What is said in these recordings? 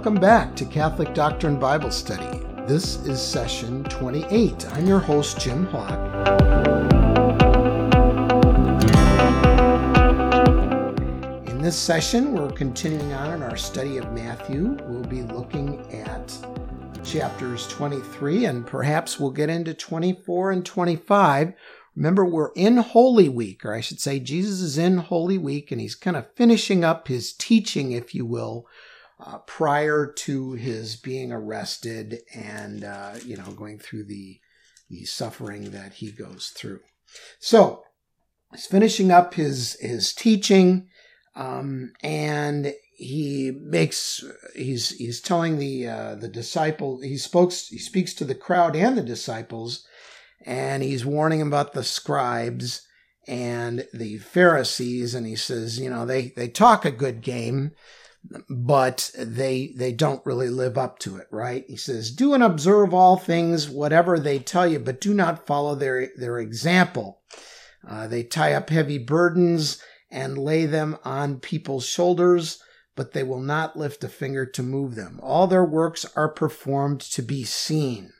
Welcome back to Catholic Doctrine Bible Study. This is session 28. I'm your host, Jim Hawk. In this session, we're continuing on in our study of Matthew. We'll be looking at chapters 23 and perhaps we'll get into 24 and 25. Remember, we're in Holy Week, or I should say, Jesus is in Holy Week and he's kind of finishing up his teaching, if you will, uh, prior to his being arrested and uh, you know going through the the suffering that he goes through. So he's finishing up his his teaching, um, and he makes he's he's telling the uh, the disciple he spoke he speaks to the crowd and the disciples, and he's warning about the scribes and the Pharisees, and he says, you know, they they talk a good game but they they don't really live up to it right? He says do and observe all things whatever they tell you but do not follow their their example. Uh, they tie up heavy burdens and lay them on people's shoulders but they will not lift a finger to move them. All their works are performed to be seen.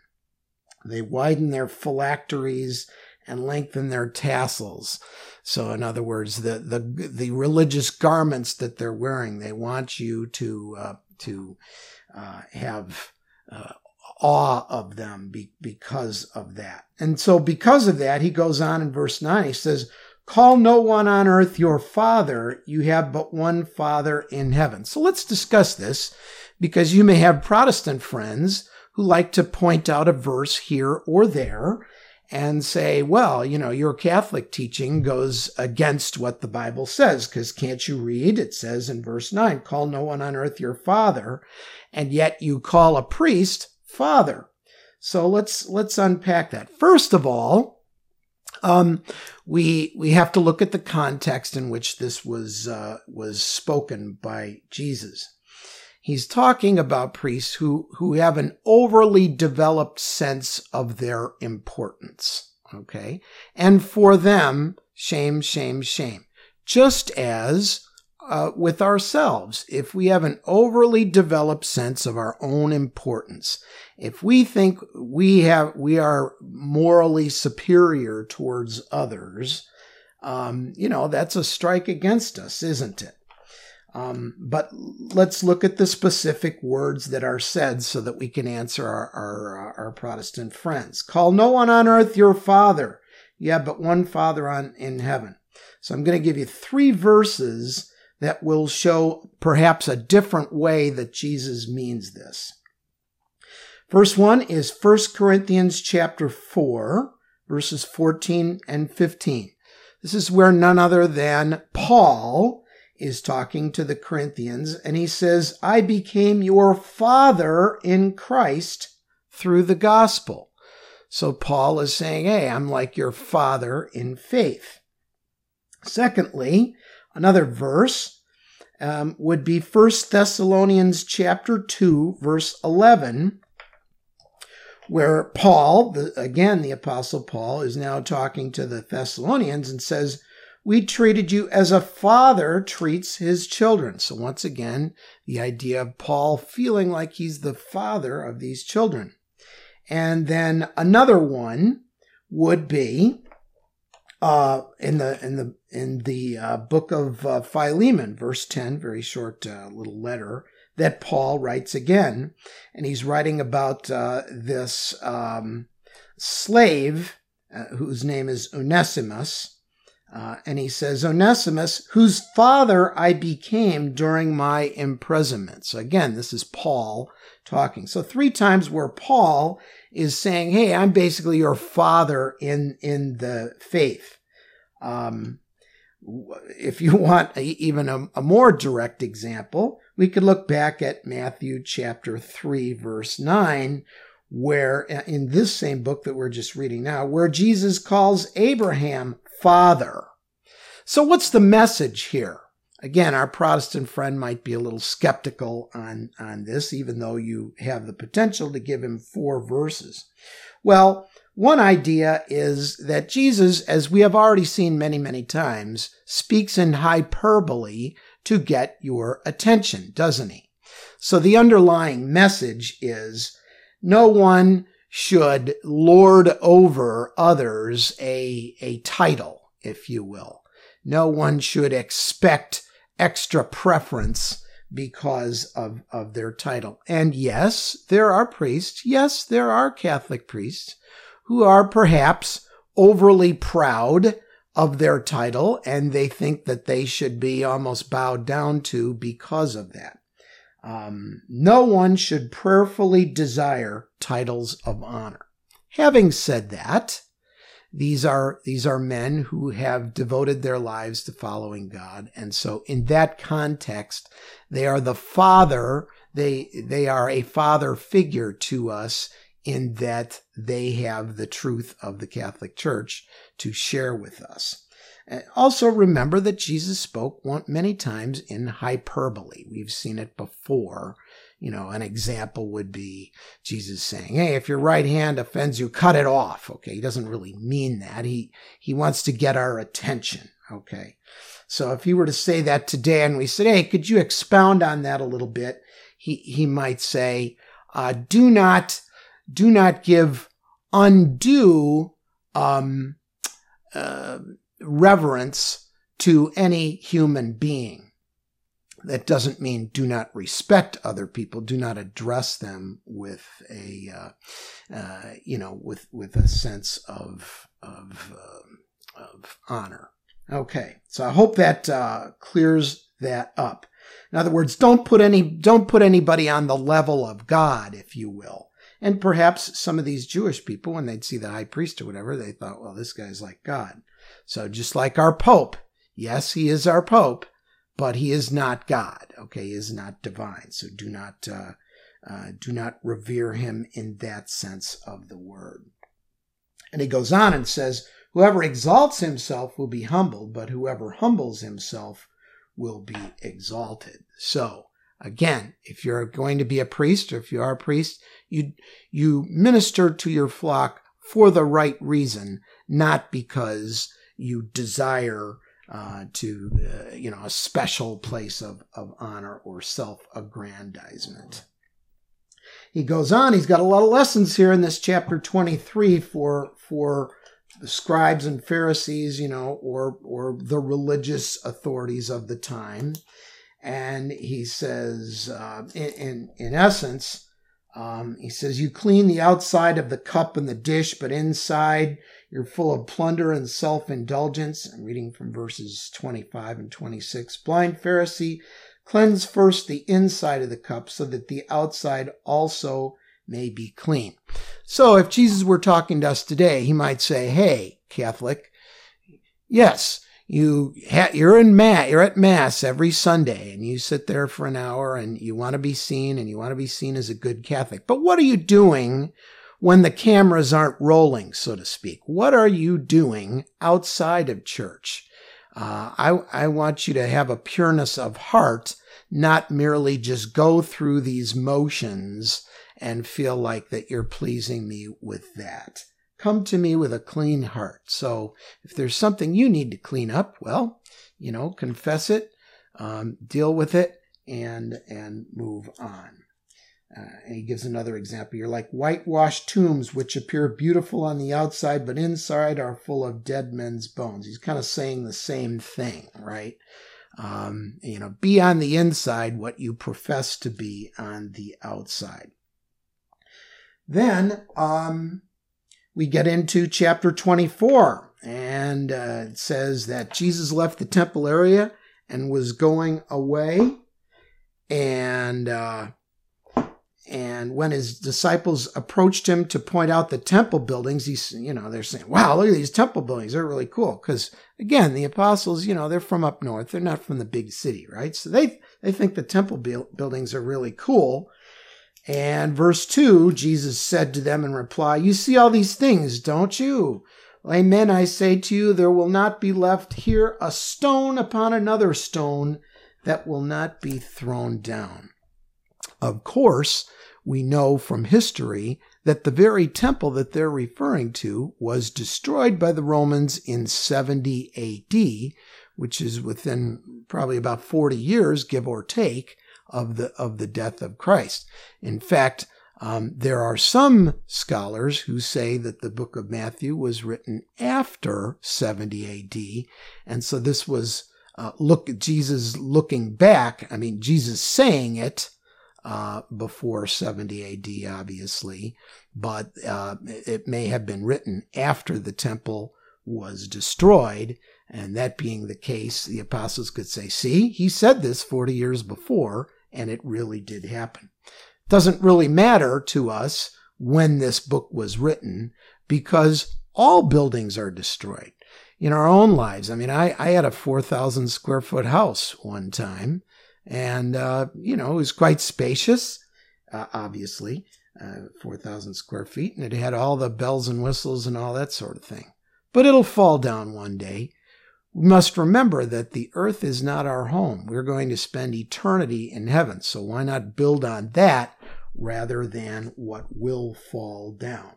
They widen their phylacteries and lengthen their tassels so, in other words, the the the religious garments that they're wearing, they want you to uh, to uh, have uh, awe of them be, because of that. And so, because of that, he goes on in verse nine. He says, "Call no one on earth your father; you have but one Father in heaven." So, let's discuss this because you may have Protestant friends who like to point out a verse here or there and say, well, you know, your Catholic teaching goes against what the Bible says, because can't you read? It says in verse 9, call no one on earth your father, and yet you call a priest father. So let's let's unpack that. First of all, um, we we have to look at the context in which this was uh, was spoken by Jesus. He's talking about priests who, who have an overly developed sense of their importance. Okay. And for them, shame, shame, shame. Just as uh, with ourselves, if we have an overly developed sense of our own importance, if we think we have, we are morally superior towards others, um, you know, that's a strike against us, isn't it? Um, but let's look at the specific words that are said so that we can answer our, our, our Protestant friends. Call no one on earth your father. Yeah, but one father on, in heaven. So I'm going to give you three verses that will show perhaps a different way that Jesus means this. First one is 1 Corinthians chapter 4, verses 14 and 15. This is where none other than Paul is talking to the Corinthians and he says, I became your father in Christ through the gospel. So Paul is saying, Hey, I'm like your father in faith. Secondly, another verse um, would be 1 Thessalonians chapter 2, verse 11, where Paul, the, again, the apostle Paul, is now talking to the Thessalonians and says, we treated you as a father treats his children. So, once again, the idea of Paul feeling like he's the father of these children. And then another one would be uh, in the in the in the uh, book of uh, Philemon, verse ten, very short uh, little letter that Paul writes again, and he's writing about uh, this um, slave uh, whose name is Onesimus uh, and he says, Onesimus, whose father I became during my imprisonment. So again, this is Paul talking. So three times where Paul is saying, Hey, I'm basically your father in, in the faith. Um, if you want a, even a, a more direct example, we could look back at Matthew chapter 3, verse 9, where uh, in this same book that we're just reading now, where Jesus calls Abraham father. So, what's the message here? Again, our Protestant friend might be a little skeptical on, on this, even though you have the potential to give him four verses. Well, one idea is that Jesus, as we have already seen many, many times, speaks in hyperbole to get your attention, doesn't he? So the underlying message is no one should lord over others a, a title, if you will. No one should expect extra preference because of, of their title. And yes, there are priests. Yes, there are Catholic priests who are perhaps overly proud of their title and they think that they should be almost bowed down to because of that. Um, no one should prayerfully desire titles of honor. Having said that, these are these are men who have devoted their lives to following God, and so in that context, they are the father. They they are a father figure to us in that they have the truth of the Catholic Church to share with us. Also, remember that Jesus spoke many times in hyperbole. We've seen it before. You know, an example would be Jesus saying, Hey, if your right hand offends you, cut it off. Okay. He doesn't really mean that. He, he wants to get our attention. Okay. So if he were to say that today and we said, Hey, could you expound on that a little bit? He, he might say, uh, do not, do not give undue, um, uh, reverence to any human being. That doesn't mean do not respect other people, do not address them with a, uh, uh, you know, with with a sense of of uh, of honor. Okay, so I hope that uh, clears that up. In other words, don't put any don't put anybody on the level of God, if you will. And perhaps some of these Jewish people, when they'd see the high priest or whatever, they thought, well, this guy's like God. So just like our Pope, yes, he is our Pope, but he is not God. Okay, he is not divine. So do not uh, uh, do not revere him in that sense of the word. And he goes on and says, Whoever exalts himself will be humbled, but whoever humbles himself will be exalted. So again, if you're going to be a priest or if you are a priest, you you minister to your flock for the right reason, not because you desire uh, to, uh, you know, a special place of, of honor or self aggrandizement. He goes on, he's got a lot of lessons here in this chapter 23 for, for the scribes and Pharisees, you know, or, or the religious authorities of the time. And he says, uh, in, in, in essence, um, he says, You clean the outside of the cup and the dish, but inside you're full of plunder and self indulgence. I'm reading from verses 25 and 26. Blind Pharisee, cleanse first the inside of the cup so that the outside also may be clean. So if Jesus were talking to us today, he might say, Hey, Catholic, yes, you ha- you're in mass, you're at mass every Sunday and you sit there for an hour and you want to be seen and you want to be seen as a good Catholic. But what are you doing when the cameras aren't rolling, so to speak? What are you doing outside of church? Uh, I, I want you to have a pureness of heart, not merely just go through these motions and feel like that you're pleasing me with that. Come to me with a clean heart. So if there's something you need to clean up, well, you know, confess it, um, deal with it, and and move on. Uh, and he gives another example. You're like whitewashed tombs, which appear beautiful on the outside, but inside are full of dead men's bones. He's kind of saying the same thing, right? Um, you know, be on the inside what you profess to be on the outside. Then um, we get into chapter 24, and uh, it says that Jesus left the temple area and was going away. And uh, and when his disciples approached him to point out the temple buildings, he's, you know, they're saying, wow, look at these temple buildings. They're really cool. Because again, the apostles, you know, they're from up north. They're not from the big city, right? So they, they think the temple buildings are really cool. And verse 2, Jesus said to them in reply, You see all these things, don't you? Amen, I say to you, there will not be left here a stone upon another stone that will not be thrown down. Of course, we know from history that the very temple that they're referring to was destroyed by the Romans in 70 AD, which is within probably about 40 years, give or take, of the of the death of Christ. In fact, um, there are some scholars who say that the book of Matthew was written after 70 AD, and so this was uh, look Jesus looking back. I mean, Jesus saying it uh, before 70 AD, obviously, but uh, it may have been written after the temple was destroyed. And that being the case, the apostles could say, see, he said this 40 years before, and it really did happen. Doesn't really matter to us when this book was written because all buildings are destroyed in our own lives. I mean, I, I had a 4,000 square foot house one time, and, uh, you know, it was quite spacious, uh, obviously, uh, 4,000 square feet, and it had all the bells and whistles and all that sort of thing. But it'll fall down one day. We must remember that the earth is not our home. We're going to spend eternity in heaven. So why not build on that rather than what will fall down?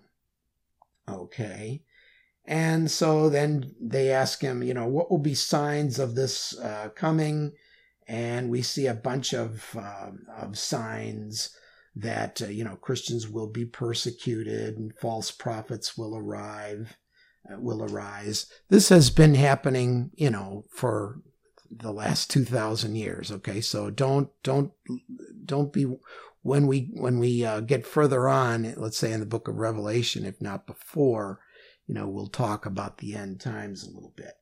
Okay. And so then they ask him, you know, what will be signs of this uh, coming? And we see a bunch of, uh, of signs that, uh, you know, Christians will be persecuted and false prophets will arrive, will arise. This has been happening, you know, for the last 2000 years. Okay. So don't, don't, don't be, when we, when we uh, get further on, let's say in the book of Revelation, if not before, you know, we'll talk about the end times a little bit.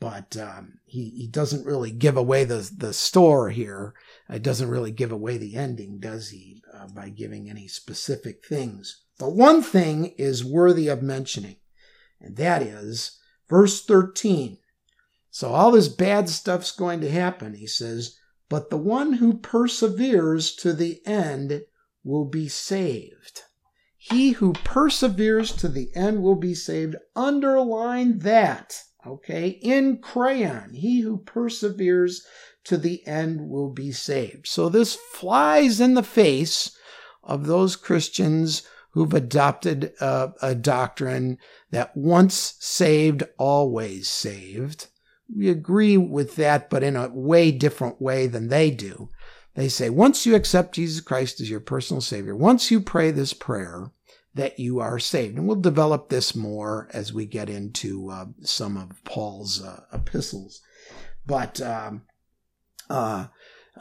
But um, he, he doesn't really give away the, the store here. It doesn't really give away the ending, does he, uh, by giving any specific things. But one thing is worthy of mentioning, and that is verse 13. So all this bad stuff's going to happen, he says, but the one who perseveres to the end will be saved. He who perseveres to the end will be saved. Underline that, okay, in crayon. He who perseveres to the end will be saved. So this flies in the face of those Christians who've adopted a, a doctrine that once saved, always saved. We agree with that, but in a way different way than they do. They say, once you accept Jesus Christ as your personal Savior, once you pray this prayer, that you are saved. And we'll develop this more as we get into uh, some of Paul's uh, epistles. But um, uh,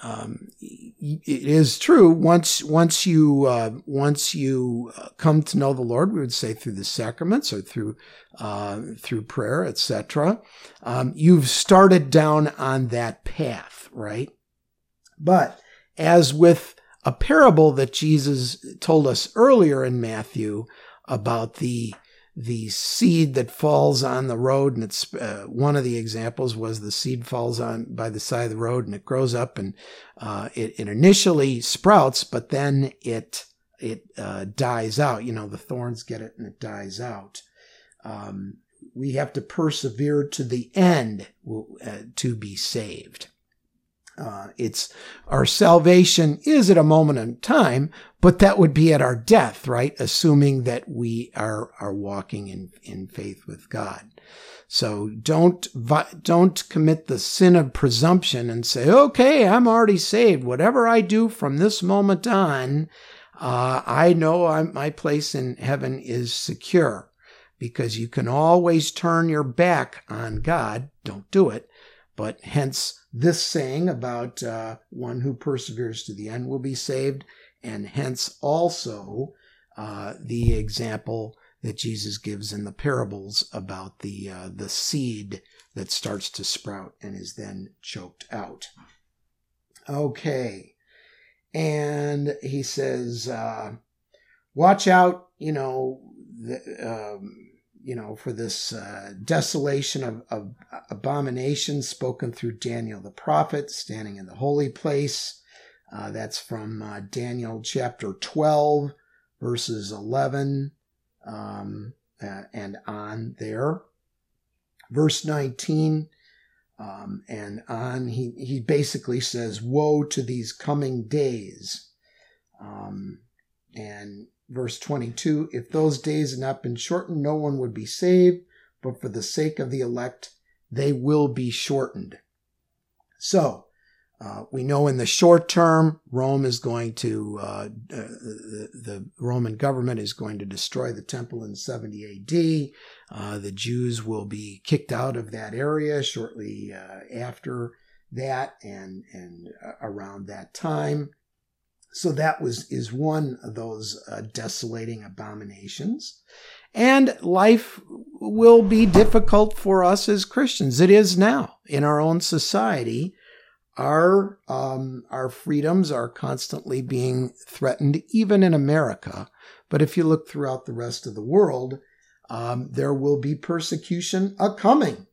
um, it is true. Once once you uh, once you uh, come to know the Lord, we would say through the sacraments or through uh, through prayer, etc. Um, you've started down on that path, right? But as with a parable that Jesus told us earlier in Matthew about the the seed that falls on the road and it's uh, one of the examples was the seed falls on by the side of the road and it grows up and uh, it, it, initially sprouts but then it it uh, dies out. You know the thorns get it and it dies out. Um, we have to persevere to the end uh, to be saved uh, it's our salvation is at a moment in time, but that would be at our death, right? Assuming that we are are walking in in faith with God. So don't don't commit the sin of presumption and say, "Okay, I'm already saved. Whatever I do from this moment on, uh, I know I'm, my place in heaven is secure." Because you can always turn your back on God. Don't do it. But hence this saying about uh, one who perseveres to the end will be saved, and hence also uh, the example that Jesus gives in the parables about the uh, the seed that starts to sprout and is then choked out. Okay, and he says, uh, "Watch out, you know." The, um, you know, for this uh, desolation of, of abomination spoken through Daniel the prophet, standing in the holy place. Uh, that's from uh, Daniel chapter 12, verses 11 um, uh, and on there. Verse 19 um, and on, he, he basically says, Woe to these coming days. Um, and Verse 22 If those days had not been shortened, no one would be saved, but for the sake of the elect, they will be shortened. So, Uh, we know in the short term, Rome is going to, uh, uh, the, the, Roman government is going to destroy the temple in 70 AD. Uh, the Jews will be kicked out of that area shortly uh, after that and, and uh, around that time. So that was, is one of those desolating abominations. And life will be difficult for us as Christians. It is now in our own society our um, our freedoms are constantly being threatened, even in America. But if you look throughout the rest of the world, um, there will be persecution a coming.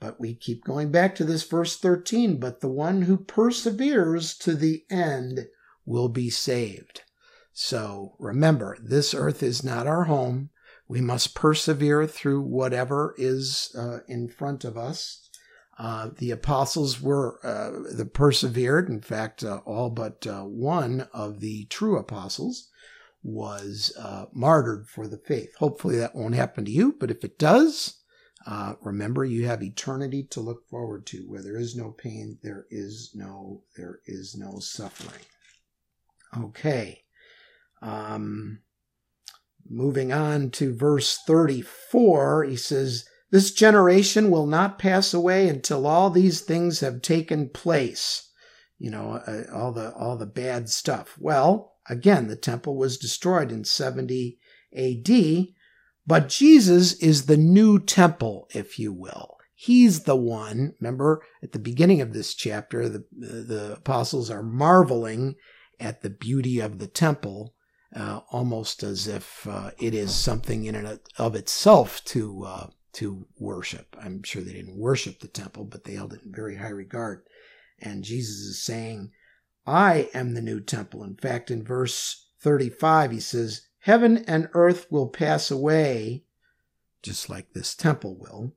But we keep going back to this verse 13. But the one who perseveres to the end will be saved. So remember, this earth is not our home. We must persevere through whatever is uh, in front of us uh, the apostles were uh, the persevered. In fact, uh, all but uh, one of the true apostles was uh, martyred for the faith. Hopefully, that won't happen to you. But if it does, remember you have eternity to look forward to. Where there is no pain, there is no there is no suffering. Okay. Um, moving on to verse 34, he says, this generation will not pass away until all these things have taken place. You know, uh, all the all the bad stuff. Well, again, the temple was destroyed in 70 AD, but Jesus is the new temple, if you will. He's the one. Remember at the beginning of this chapter, the the apostles are marveling at the beauty of the temple, uh, almost as if uh, it is something in and of itself to uh, to worship. I'm sure they didn't worship the temple, but they held it in very high regard. And Jesus is saying, I am the new temple. In fact, in verse 35, he says, Heaven and earth will pass away, just like this temple will,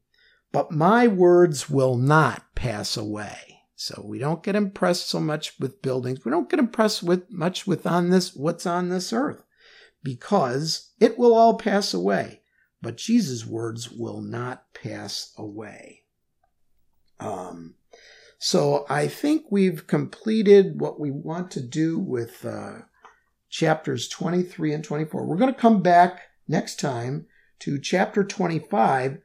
but my words will not pass away. So we don't get impressed so much with buildings. We don't get impressed with much with on this what's on this earth because it will all pass away but Jesus' words will not pass away. Um, so I think we've completed what we want to do with uh, chapters 23 and 24. We're going to come back next time to chapter 25,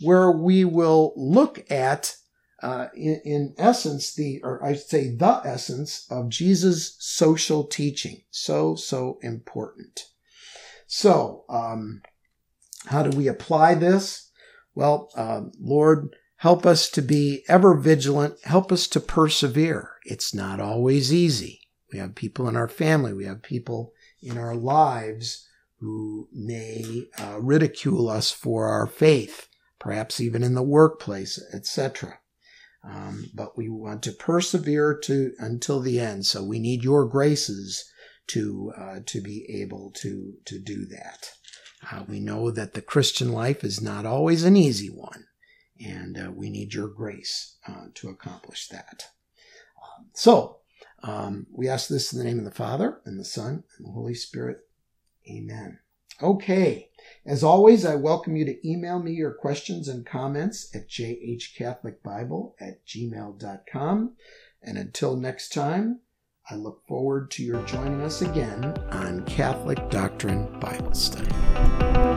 where we will look at, uh, in, in, essence, the, or I say the essence of Jesus' social teaching. So, so important. So, um, how do we apply this? Well, uh, Lord, help us to be ever vigilant. Help us to persevere. It's not always easy. We have people in our family. We have people in our lives who may uh, ridicule us for our faith, perhaps even in the workplace, etc. Um, but we want to persevere to until the end. So we need your graces to uh, to be able to to do that. Uh, we know that the Christian life is not always an easy one, and uh, we need your grace uh, to accomplish that. Um, so, um, we ask this in the name of the Father, and the Son, and the Holy Spirit. Amen. Okay. As always, I welcome you to email me your questions and comments at jhcatholicbible at gmail.com. And until next time, I look forward to your joining us again on Catholic Doctrine Bible Study.